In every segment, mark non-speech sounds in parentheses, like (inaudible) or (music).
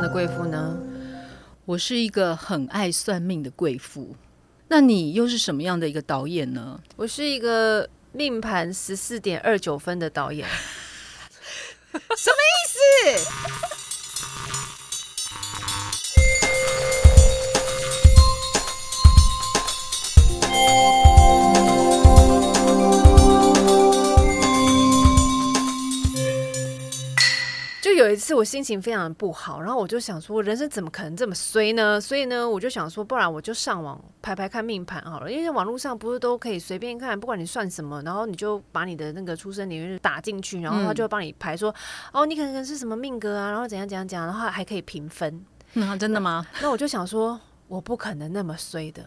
的贵妇呢？我是一个很爱算命的贵妇。那你又是什么样的一个导演呢？我是一个命盘十四点二九分的导演。(laughs) 什么意思？有一次我心情非常不好，然后我就想说，人生怎么可能这么衰呢？所以呢，我就想说，不然我就上网排排看命盘好了，因为网络上不是都可以随便看，不管你算什么，然后你就把你的那个出生年月日打进去，然后他就会帮你排说，哦，你可能是什么命格啊，然后怎样怎样讲，然后还可以评分。嗯，真的吗？那我就想说，我不可能那么衰的。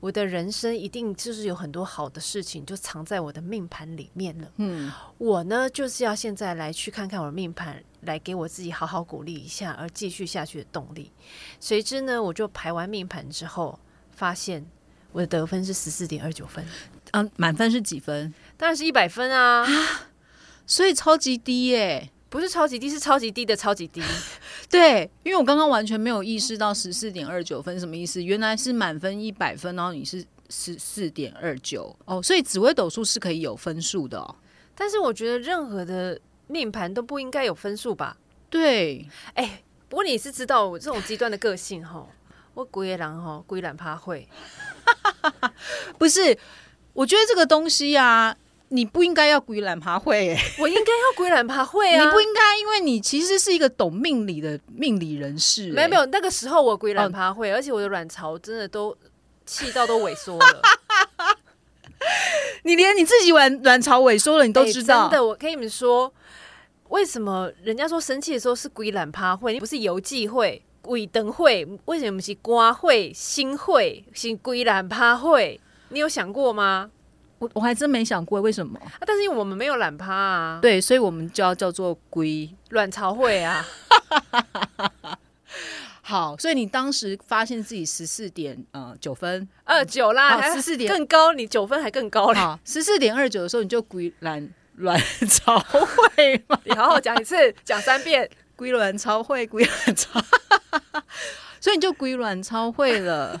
我的人生一定就是有很多好的事情就藏在我的命盘里面了。嗯，我呢就是要现在来去看看我的命盘，来给我自己好好鼓励一下，而继续下去的动力。谁知呢，我就排完命盘之后，发现我的得分是十四点二九分。嗯，满分是几分？当然是一百分啊！所以超级低耶。不是超级低，是超级低的超级低。(laughs) 对，因为我刚刚完全没有意识到十四点二九分什么意思，原来是满分一百分，然后你是十四点二九哦，所以紫微斗数是可以有分数的哦。但是我觉得任何的命盘都不应该有分数吧？对，哎，不过你是知道我这种极端的个性哈，我鬼野狼哈，鬼懒怕会，(laughs) 不是？我觉得这个东西啊。你不应该要归懒爬会，哎，我应该要归懒爬会啊！你不应该，因为你其实是一个懂命理的命理人士。没有没有，那个时候我归懒爬会，而且我的卵巢真的都气到都萎缩了。你连你自己卵卵巢萎缩了，你都知道。真的，我跟你们说，为什么人家说生气的时候是归懒趴会，不是游记会、鬼灯会？为什么是瓜会、新会、是归懒趴会？你有想过吗？我我还真没想过为什么，但是因为我们没有懒趴啊，对，所以我们就要叫做龟卵巢会啊。(laughs) 好，所以你当时发现自己十四点呃九分二九啦，十四点更高，你九分还更高了。十四点二九的时候，你就龟卵 (laughs) 卵巢会嘛？(laughs) 你好好讲一次，讲三遍，龟卵巢会，龟卵巢，所以你就龟卵巢会了。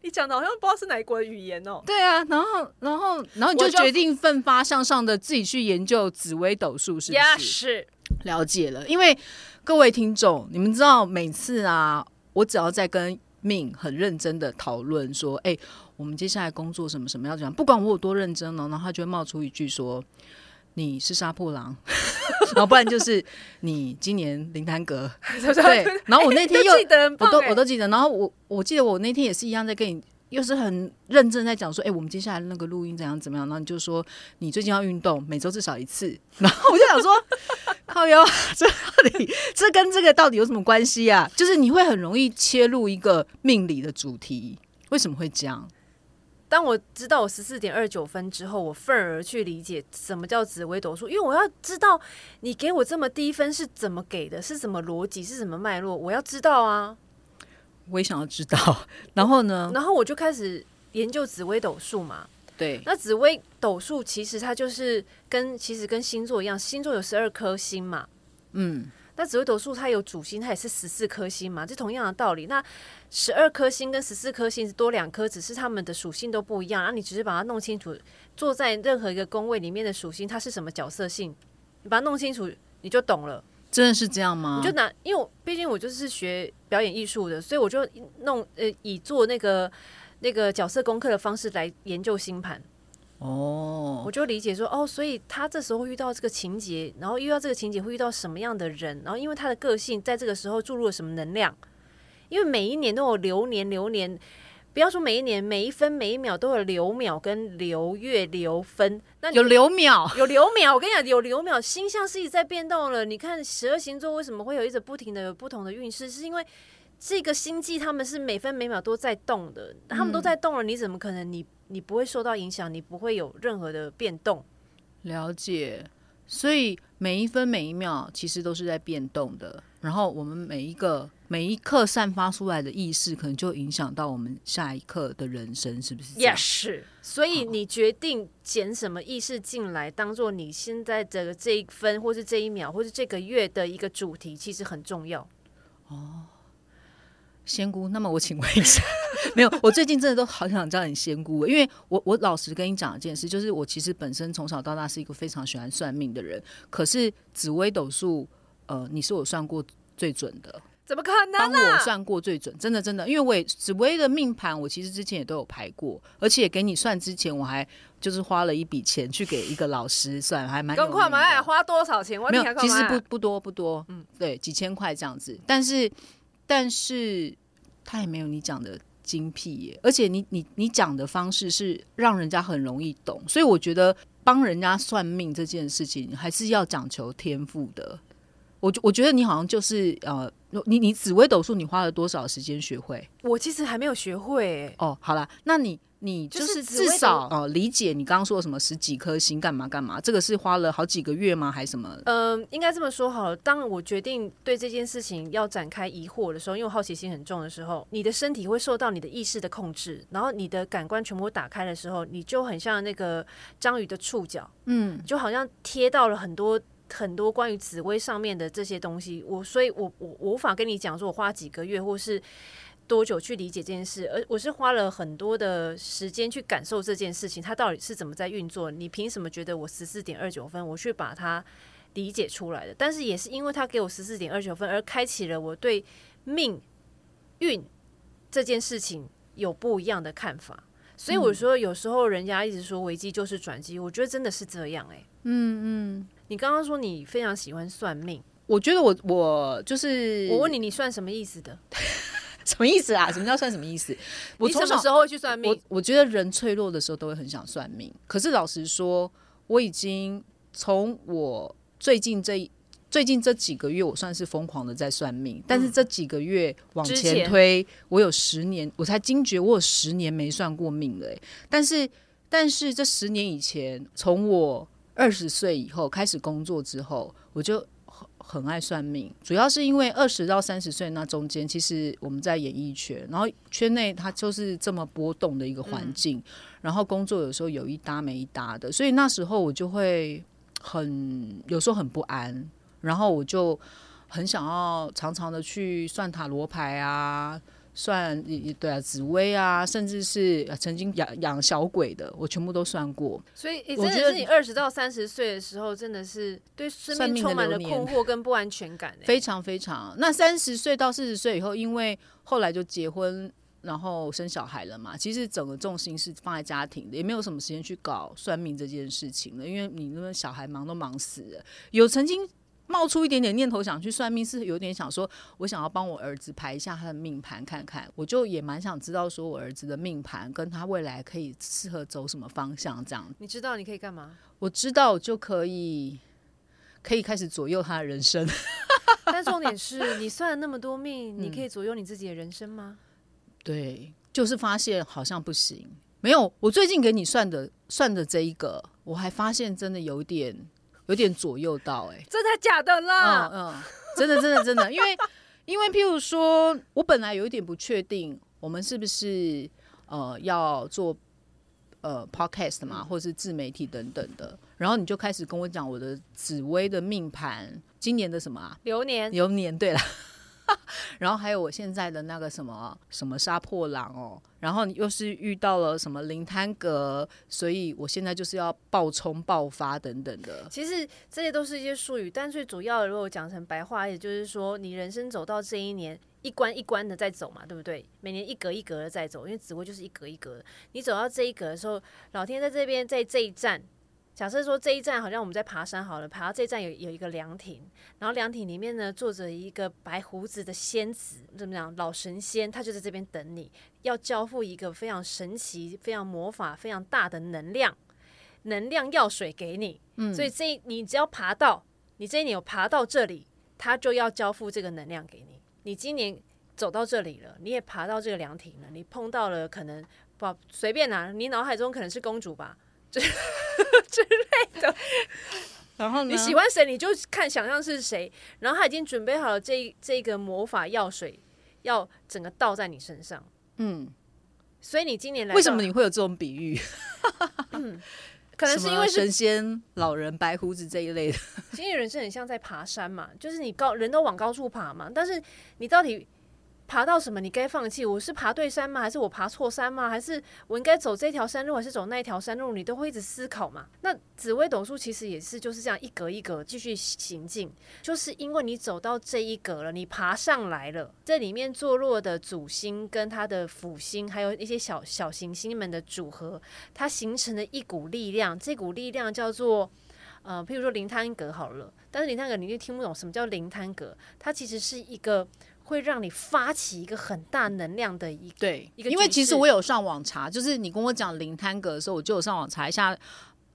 你讲的好像不知道是哪国的语言哦。对啊，然后，然后，然后你就决定奋发向上的自己去研究紫微斗数，是不是？是了解了。因为各位听众，你们知道，每次啊，我只要在跟命很认真的讨论说，哎，我们接下来工作什么什么要讲，不管我有多认真呢，然后他就会冒出一句说。你是杀破狼，(laughs) 然后不然就是你今年灵丹阁，对。然后我那天 (laughs) 又我都我都记得，然后我我记得我那天也是一样在跟你，又是很认真在讲说，哎，我们接下来那个录音怎样怎么样，然后你就说你最近要运动，每周至少一次。然后我就想说，(laughs) 靠腰，这到底这跟这个到底有什么关系啊？就是你会很容易切入一个命理的主题，为什么会这样？当我知道我十四点二九分之后，我愤而去理解什么叫紫微斗数，因为我要知道你给我这么低分是怎么给的，是什么逻辑，是什么脉络，我要知道啊。我也想要知道。然后呢？然后我就开始研究紫微斗数嘛。对。那紫微斗数其实它就是跟其实跟星座一样，星座有十二颗星嘛。嗯。那紫微斗数它有主星，它也是十四颗星嘛，这同样的道理。那十二颗星跟十四颗星是多两颗，只是它们的属性都不一样。然后你只是把它弄清楚，坐在任何一个宫位里面的属性，它是什么角色性，你把它弄清楚，你就懂了。真的是这样吗？你就拿，因为毕竟我就是学表演艺术的，所以我就弄呃，以做那个那个角色功课的方式来研究星盘。哦，我就理解说，哦，所以他这时候遇到这个情节，然后遇到这个情节会遇到什么样的人，然后因为他的个性在这个时候注入了什么能量？因为每一年都有流年，流年不要说每一年，每一分每一秒都有流秒跟流月流分。那有流秒，有流秒。我跟你讲，有流秒，星象是一直在变动了。你看十二星座为什么会有一直不停的有不同的运势？是因为这个星际他们是每分每秒都在动的，他们都在动了，你怎么可能你？你不会受到影响，你不会有任何的变动。了解，所以每一分每一秒其实都是在变动的。然后我们每一个每一刻散发出来的意识，可能就影响到我们下一刻的人生，是不是？也是。所以你决定捡什么意识进来，当做你现在的这一分，或是这一秒，或是这个月的一个主题，其实很重要。哦。仙姑，那么我请问一下，(laughs) 没有，我最近真的都好想叫你仙姑，因为我我老实跟你讲一件事，就是我其实本身从小到大是一个非常喜欢算命的人，可是紫微斗数，呃，你是我算过最准的，怎么可能？帮我算过最准，真的真的，因为我也紫薇的命盘，我其实之前也都有排过，而且给你算之前，我还就是花了一笔钱去给一个老师算，还蛮。更快嘛，哎，花多少钱？没有，其实不不多不多，嗯，对，几千块这样子，但是。但是他也没有你讲的精辟耶，而且你你你讲的方式是让人家很容易懂，所以我觉得帮人家算命这件事情还是要讲求天赋的。我我觉得你好像就是呃，你你紫微斗数你花了多少时间学会？我其实还没有学会哦。好了，那你。你就是至少哦，理解你刚刚说什么十几颗星干嘛干嘛？这个是花了好几个月吗？还是什么？嗯，应该这么说好了。当我决定对这件事情要展开疑惑的时候，因为好奇心很重的时候，你的身体会受到你的意识的控制，然后你的感官全部打开的时候，你就很像那个章鱼的触角，嗯，就好像贴到了很多很多关于紫薇上面的这些东西。我所以，我我我无法跟你讲说我花几个月或是。多久去理解这件事？而我是花了很多的时间去感受这件事情，它到底是怎么在运作？你凭什么觉得我十四点二九分？我去把它理解出来的。但是也是因为他给我十四点二九分，而开启了我对命运这件事情有不一样的看法。所以我说，有时候人家一直说危机就是转机，我觉得真的是这样。哎，嗯嗯，你刚刚说你非常喜欢算命，我觉得我我就是我问你，你算什么意思的？(laughs) (laughs) 什么意思啊？什么叫算什么意思？我什么时候会去算命？我我觉得人脆弱的时候都会很想算命。可是老实说，我已经从我最近这最近这几个月，我算是疯狂的在算命。但是这几个月往前推，我有十年，我才惊觉我有十年没算过命了。但是但是这十年以前，从我二十岁以后开始工作之后，我就。很爱算命，主要是因为二十到三十岁那中间，其实我们在演艺圈，然后圈内它就是这么波动的一个环境，然后工作有时候有一搭没一搭的，所以那时候我就会很有时候很不安，然后我就很想要常常的去算塔罗牌啊。算对啊，紫薇啊，甚至是曾经养养小鬼的，我全部都算过。所以，真的是你二十到三十岁的时候，真的是对生命充满了困惑跟不安全感。非常非常。那三十岁到四十岁以后，因为后来就结婚，然后生小孩了嘛，其实整个重心是放在家庭的，也没有什么时间去搞算命这件事情了，因为你那边小孩忙都忙死了。有曾经。冒出一点点念头想去算命，是有点想说，我想要帮我儿子排一下他的命盘看看，我就也蛮想知道说我儿子的命盘跟他未来可以适合走什么方向这样。你知道你可以干嘛？我知道就可以，可以开始左右他的人生。(laughs) 但重点是你算了那么多命，你可以左右你自己的人生吗？对，就是发现好像不行。没有，我最近给你算的算的这一个，我还发现真的有点。有点左右到哎，真的假的啦。嗯嗯，真的真的真的，因为因为譬如说，我本来有一点不确定，我们是不是呃要做呃 podcast 嘛，或者是自媒体等等的。然后你就开始跟我讲我的紫薇的命盘，今年的什么啊？流年。流年，对了。(laughs) 然后还有我现在的那个什么什么杀破狼哦，然后你又是遇到了什么灵滩阁，所以我现在就是要爆冲爆发等等的。其实这些都是一些术语，但最主要的如果讲成白话，也就是说你人生走到这一年，一关一关的在走嘛，对不对？每年一格一格的在走，因为紫薇就是一格一格。你走到这一格的时候，老天在这边在这一站。假设说这一站好像我们在爬山好了，爬到这一站有有一个凉亭，然后凉亭里面呢坐着一个白胡子的仙子，怎么讲老神仙，他就在这边等你，要交付一个非常神奇、非常魔法、非常大的能量能量药水给你。嗯，所以这你只要爬到你这一年有爬到这里，他就要交付这个能量给你。你今年走到这里了，你也爬到这个凉亭了，你碰到了可能不随便拿，你脑海中可能是公主吧。之 (laughs) 之类的，然后你喜欢谁，你就看想象是谁，然后他已经准备好了这这个魔法药水，要整个倒在你身上。嗯，所以你今年来，为什么你会有这种比喻？嗯可能是因为神仙、老人、白胡子这一类的。(laughs) 经纪人是很像在爬山嘛，就是你高人都往高处爬嘛，但是你到底。爬到什么？你该放弃？我是爬对山吗？还是我爬错山吗？还是我应该走这条山路，还是走那一条山路？你都会一直思考嘛？那紫微斗数其实也是就是这样一格一格继续行进，就是因为你走到这一格了，你爬上来了，这里面坐落的主星跟它的辅星，还有一些小小行星们的组合，它形成了一股力量。这股力量叫做呃，譬如说灵滩格好了，但是灵滩格你就听不懂什么叫灵滩格，它其实是一个。会让你发起一个很大能量的一对一个，因为其实我有上网查，就是你跟我讲灵摊格的时候，我就有上网查一下，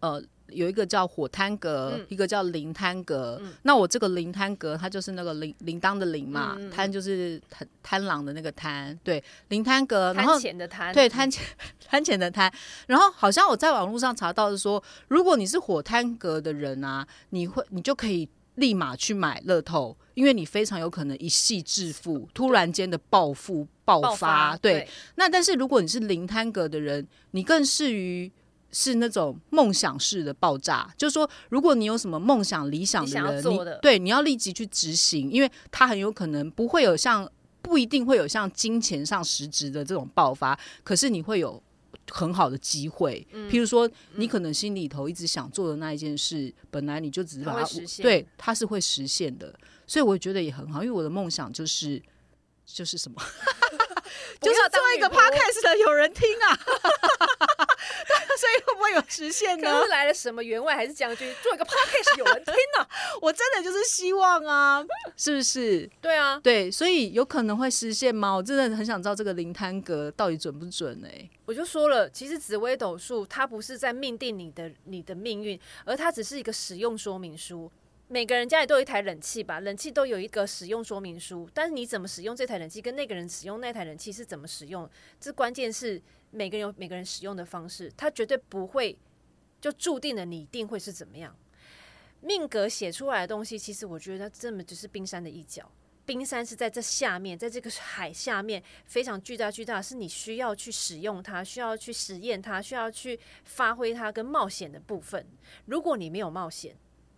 呃，有一个叫火摊格，一个叫灵摊格。那我这个灵摊格，它就是那个铃铃铛的铃嘛，滩就是贪贪狼的那个贪，对，灵摊格，然后钱的贪，对，贪钱贪钱的贪。然后好像我在网络上查到是说，如果你是火摊格的人啊，你会你就可以。立马去买乐透，因为你非常有可能一夕致富，突然间的暴富爆发。对，那但是如果你是零摊格的人，你更适于是那种梦想式的爆炸。就是说，如果你有什么梦想、理想的人，你对你要立即去执行，因为他很有可能不会有像不一定会有像金钱上实质的这种爆发，可是你会有。很好的机会，譬如说，你可能心里头一直想做的那一件事，本来你就只是把它对，它是会实现的，所以我觉得也很好，因为我的梦想就是就是什么。(laughs) 就是做一个 podcast 的有人听啊，实现呢？是来了什么员外还是将军？做一个 (laughs) podcast 有人听呢？(laughs) 我真的就是希望啊，(laughs) 是不是？对啊，对，所以有可能会实现吗？我真的很想知道这个灵摊格到底准不准哎。我就说了，其实紫微斗数它不是在命定你的你的命运，而它只是一个使用说明书。每个人家里都有一台冷气吧，冷气都有一个使用说明书。但是你怎么使用这台冷气，跟那个人使用那台冷气是怎么使用，这关键是每个人有每个人使用的方式，它绝对不会就注定了你一定会是怎么样。命格写出来的东西，其实我觉得它根本就是冰山的一角。冰山是在这下面，在这个海下面非常巨大巨大，是你需要去使用它，需要去实验它，需要去发挥它跟冒险的部分。如果你没有冒险，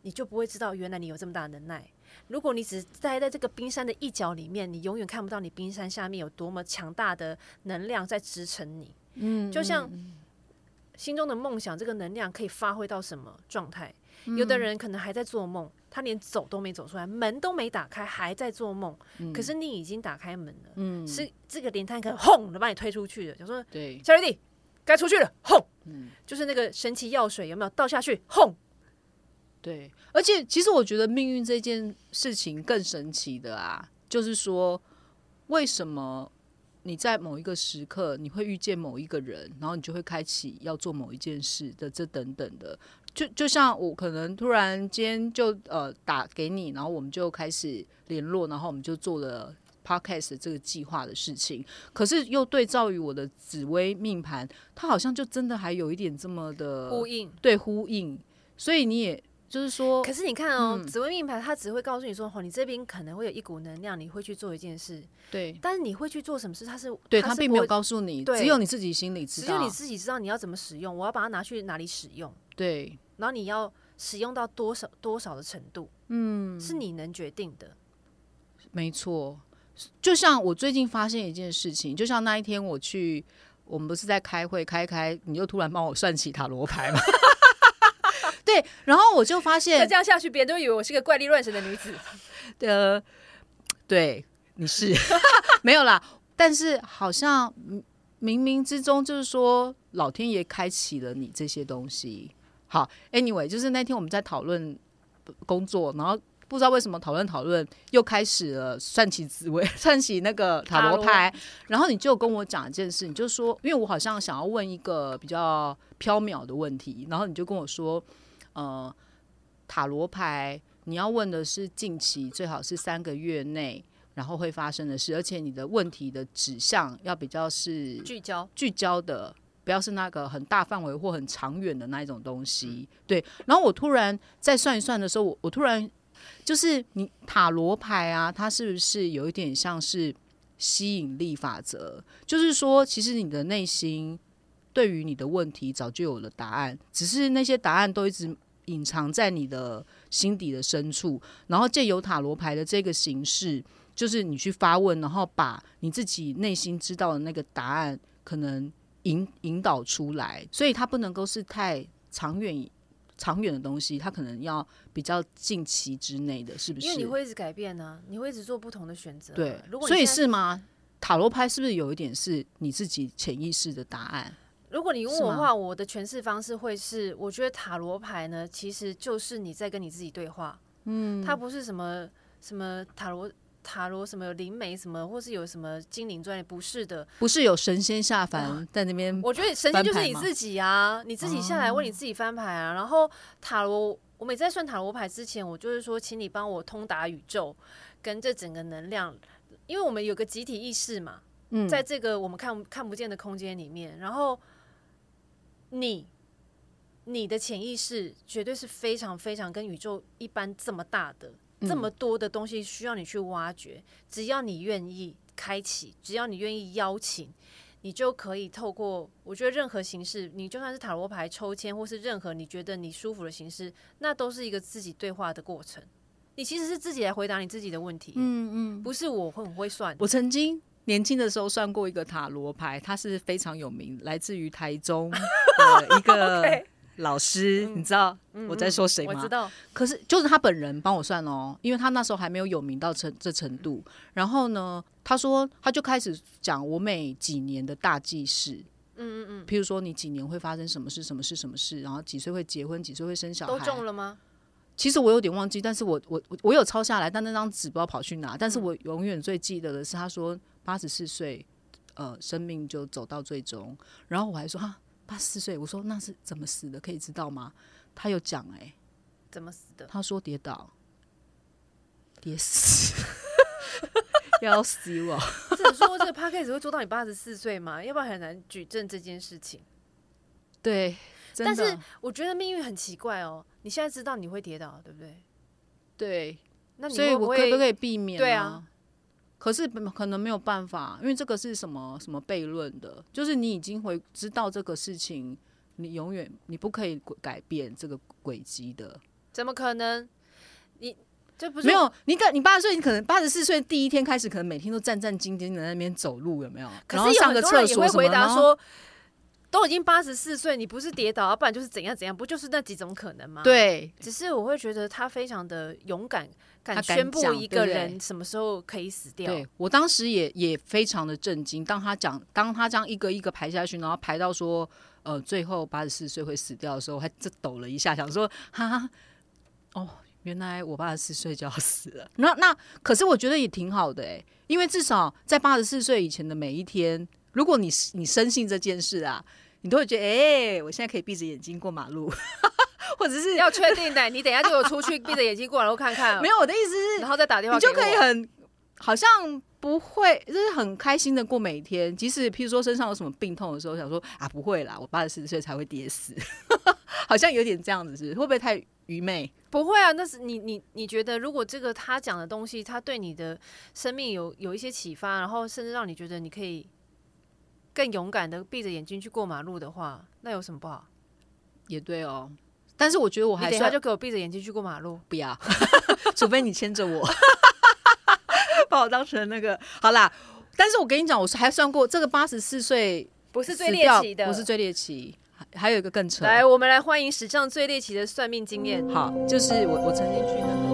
你就不会知道原来你有这么大的能耐。如果你只待在这个冰山的一角里面，你永远看不到你冰山下面有多么强大的能量在支撑你。嗯，就像心中的梦想，这个能量可以发挥到什么状态？有的人可能还在做梦，他连走都没走出来，门都没打开，还在做梦。可是你已经打开门了，嗯，是这个连探可轰的把你推出去了。就说对，小弟弟该出去了，轰，嗯，就是那个神奇药水有没有倒下去，轰。对，而且其实我觉得命运这件事情更神奇的啊，就是说，为什么你在某一个时刻你会遇见某一个人，然后你就会开启要做某一件事的这等等的，就就像我可能突然间就呃打给你，然后我们就开始联络，然后我们就做了 podcast 这个计划的事情，可是又对照于我的紫薇命盘，它好像就真的还有一点这么的呼应，对呼应，所以你也。就是说，可是你看哦，紫微命盘它只会告诉你说，哦，你这边可能会有一股能量，你会去做一件事。对，但是你会去做什么事，它是对它并没有告诉你，只有你自己心里知道，只有你自己知道你要怎么使用，我要把它拿去哪里使用。对，然后你要使用到多少多少的程度，嗯，是你能决定的。没错，就像我最近发现一件事情，就像那一天我去，我们不是在开会，开开，你就突然帮我算起塔罗牌嘛。(laughs) (laughs) 对，然后我就发现，这样下去，别人都以为我是个怪力乱神的女子。(laughs) 呃，对，你是 (laughs) 没有啦，但是好像冥冥之中就是说，老天爷开启了你这些东西。好，anyway，就是那天我们在讨论工作，然后不知道为什么讨论讨论，又开始了算起紫薇，算起那个塔罗牌，然后你就跟我讲一件事，你就说，因为我好像想要问一个比较缥缈的问题，然后你就跟我说。呃，塔罗牌，你要问的是近期最好是三个月内，然后会发生的事，而且你的问题的指向要比较是聚焦、聚焦的，不要是那个很大范围或很长远的那一种东西。对，然后我突然再算一算的时候，我我突然就是你塔罗牌啊，它是不是有一点像是吸引力法则？就是说，其实你的内心对于你的问题早就有了答案，只是那些答案都一直隐藏在你的心底的深处，然后借由塔罗牌的这个形式。就是你去发问，然后把你自己内心知道的那个答案，可能引引导出来，所以它不能够是太长远、长远的东西，它可能要比较近期之内的，是不是？因为你会一直改变呢，你会一直做不同的选择。对，所以是吗？塔罗牌是不是有一点是你自己潜意识的答案？如果你问我的话，我的诠释方式会是，我觉得塔罗牌呢，其实就是你在跟你自己对话。嗯，它不是什么什么塔罗。塔罗什么灵媒什么，或是有什么精灵专业？不是的，不是有神仙下凡在那边。我觉得神仙就是你自己啊，你自己下来为你自己翻牌啊。然后塔罗，我每次在算塔罗牌之前，我就是说，请你帮我通达宇宙跟这整个能量，因为我们有个集体意识嘛，嗯，在这个我们看看不见的空间里面，然后你你的潜意识绝对是非常非常跟宇宙一般这么大的。这么多的东西需要你去挖掘，只要你愿意开启，只要你愿意邀请，你就可以透过我觉得任何形式，你就算是塔罗牌抽签，或是任何你觉得你舒服的形式，那都是一个自己对话的过程。你其实是自己来回答你自己的问题，嗯嗯，不是我会很会算。我曾经年轻的时候算过一个塔罗牌，它是非常有名，来自于台中的一个。(laughs) 老师，你知道我在说谁吗？我知道，可是就是他本人帮我算哦，因为他那时候还没有有名到程这程度。然后呢，他说他就开始讲我每几年的大记事，嗯嗯嗯，譬如说你几年会发生什么事，什么事，什么事，然后几岁会结婚，几岁会生小孩，都中了吗？其实我有点忘记，但是我我我有抄下来，但那张纸不知道跑去哪。但是我永远最记得的是，他说八十四岁，呃，生命就走到最终。然后我还说哈。八十四岁，我说那是怎么死的？可以知道吗？他有讲哎，怎么死的？他说跌倒，跌死，(laughs) 要死我！只能说这个 p a c k a g e 会做到你八十四岁吗？要不然很难举证这件事情。对，但是我觉得命运很奇怪哦。你现在知道你会跌倒，对不对？对，那所以我可不可以避免？对啊。可是可能没有办法，因为这个是什么什么悖论的，就是你已经会知道这个事情，你永远你不可以改变这个轨迹的。怎么可能？你这不是没有？你你八十岁，你可能八十四岁第一天开始，可能每天都战战兢兢的在那边走路，有没有？可是有很多人也会回答说，都已经八十四岁，你不是跌倒，要不然就是怎样怎样，不就是那几种可能吗？对，只是我会觉得他非常的勇敢。敢宣布一个人什么时候可以死掉？对我当时也也非常的震惊。当他讲，当他这样一个一个排下去，然后排到说，呃，最后八十四岁会死掉的时候，还这抖了一下，想说，哈，哦，原来我八十四岁就要死了。那那可是我觉得也挺好的哎，因为至少在八十四岁以前的每一天，如果你你深信这件事啊，你都会觉得，哎，我现在可以闭着眼睛过马路。(laughs) 或者是要确定的，你等下就有出去闭着眼睛过来，然后看看。(laughs) 没有，我的意思是，然后再打电话，你就可以很好像不会，就是很开心的过每一天。即使譬如说身上有什么病痛的时候，想说啊不会啦，我八十四岁才会跌死，(laughs) 好像有点这样子，是会不会太愚昧？不会啊，那是你你你觉得，如果这个他讲的东西，他对你的生命有有一些启发，然后甚至让你觉得你可以更勇敢的闭着眼睛去过马路的话，那有什么不好？也对哦。但是我觉得我还他就给我闭着眼睛去过马路，不要，(laughs) 除非你牵着我，(laughs) 把我当成那个好啦。但是我跟你讲，我还算过这个八十四岁不是最猎奇的，不是最猎奇，还有一个更扯。来，我们来欢迎史上最猎奇的算命经验。好，就是我我曾经去那个。